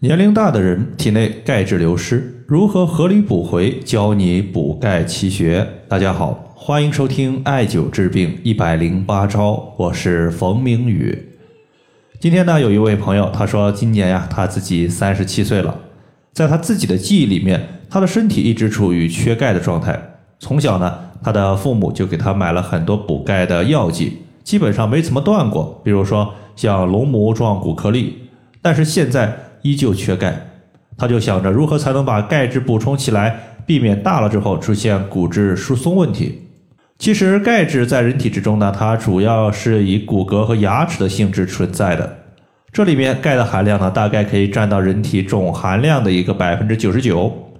年龄大的人体内钙质流失，如何合理补回？教你补钙奇学。大家好，欢迎收听艾灸治病一百零八招，我是冯明宇。今天呢，有一位朋友他说，今年呀，他自己三十七岁了，在他自己的记忆里面，他的身体一直处于缺钙的状态。从小呢，他的父母就给他买了很多补钙的药剂，基本上没怎么断过。比如说像龙母壮骨颗粒，但是现在。依旧缺钙，他就想着如何才能把钙质补充起来，避免大了之后出现骨质疏松问题。其实钙质在人体之中呢，它主要是以骨骼和牙齿的性质存在的。这里面钙的含量呢，大概可以占到人体总含量的一个百分之九十九，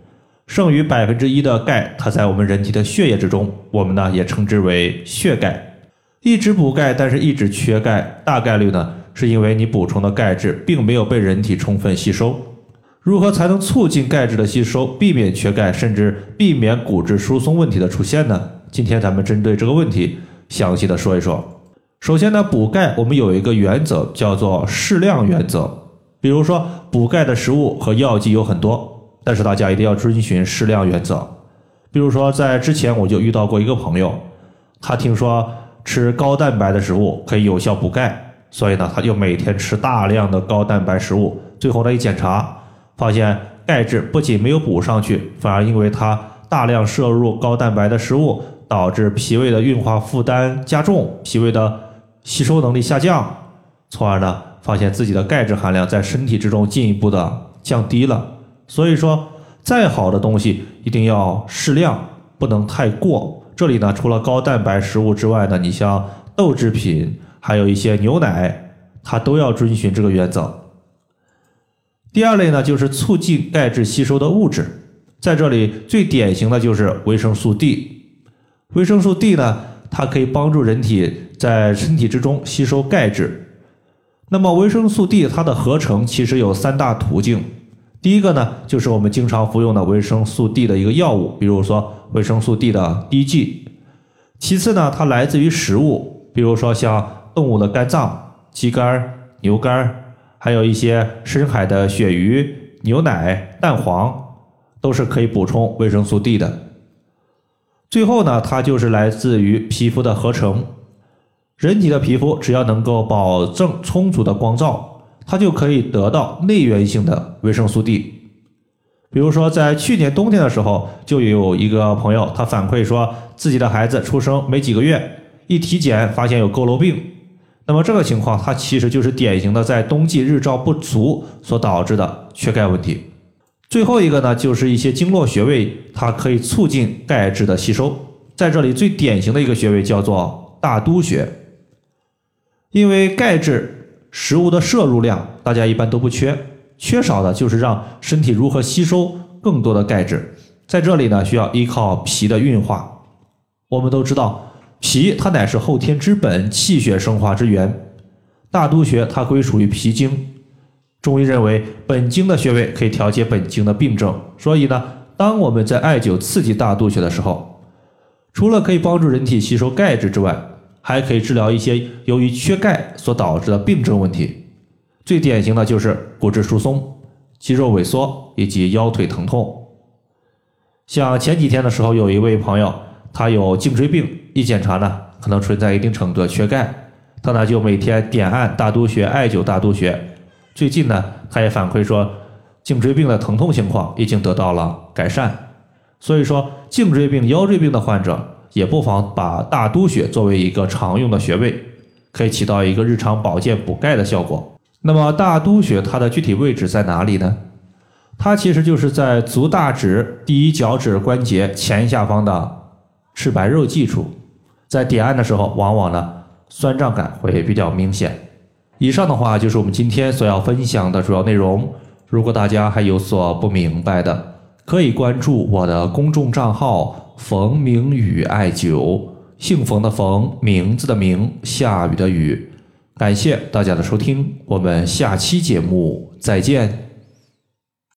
剩余百分之一的钙，它在我们人体的血液之中，我们呢也称之为血钙。一直补钙，但是一直缺钙，大概率呢。是因为你补充的钙质并没有被人体充分吸收。如何才能促进钙质的吸收，避免缺钙，甚至避免骨质疏松问题的出现呢？今天咱们针对这个问题详细的说一说。首先呢，补钙我们有一个原则叫做适量原则。比如说补钙的食物和药剂有很多，但是大家一定要遵循适量原则。比如说在之前我就遇到过一个朋友，他听说吃高蛋白的食物可以有效补钙。所以呢，他就每天吃大量的高蛋白食物，最后呢一检查，发现钙质不仅没有补上去，反而因为他大量摄入高蛋白的食物，导致脾胃的运化负担加重，脾胃的吸收能力下降，从而呢发现自己的钙质含量在身体之中进一步的降低了。所以说，再好的东西一定要适量，不能太过。这里呢，除了高蛋白食物之外呢，你像豆制品。还有一些牛奶，它都要遵循这个原则。第二类呢，就是促进钙质吸收的物质，在这里最典型的就是维生素 D。维生素 D 呢，它可以帮助人体在身体之中吸收钙质。那么维生素 D 它的合成其实有三大途径，第一个呢，就是我们经常服用的维生素 D 的一个药物，比如说维生素 D 的滴剂。其次呢，它来自于食物，比如说像。动物的肝脏、鸡肝、牛肝，还有一些深海的鳕鱼、牛奶、蛋黄，都是可以补充维生素 D 的。最后呢，它就是来自于皮肤的合成。人体的皮肤只要能够保证充足的光照，它就可以得到内源性的维生素 D。比如说，在去年冬天的时候，就有一个朋友，他反馈说自己的孩子出生没几个月，一体检发现有佝偻病。那么这个情况，它其实就是典型的在冬季日照不足所导致的缺钙问题。最后一个呢，就是一些经络穴位，它可以促进钙质的吸收。在这里最典型的一个穴位叫做大都穴，因为钙质食物的摄入量大家一般都不缺，缺少的就是让身体如何吸收更多的钙质。在这里呢，需要依靠脾的运化。我们都知道。脾它乃是后天之本，气血生化之源。大都穴它归属于脾经。中医认为本经的穴位可以调节本经的病症，所以呢，当我们在艾灸刺激大都穴的时候，除了可以帮助人体吸收钙质之外，还可以治疗一些由于缺钙所导致的病症问题。最典型的就是骨质疏松、肌肉萎缩以及腰腿疼痛。像前几天的时候，有一位朋友。他有颈椎病，一检查呢，可能存在一定程度的缺钙。他呢就每天点按大都穴，艾灸大都穴。最近呢，他也反馈说，颈椎病的疼痛情况已经得到了改善。所以说，颈椎病、腰椎病的患者也不妨把大都穴作为一个常用的穴位，可以起到一个日常保健补钙的效果。那么大都穴它的具体位置在哪里呢？它其实就是在足大趾第一脚趾关节前下方的。赤白肉际处，在点按的时候，往往呢酸胀感会比较明显。以上的话就是我们今天所要分享的主要内容。如果大家还有所不明白的，可以关注我的公众账号“冯明宇艾灸”，姓冯的冯，名字的名，下雨的雨。感谢大家的收听，我们下期节目再见。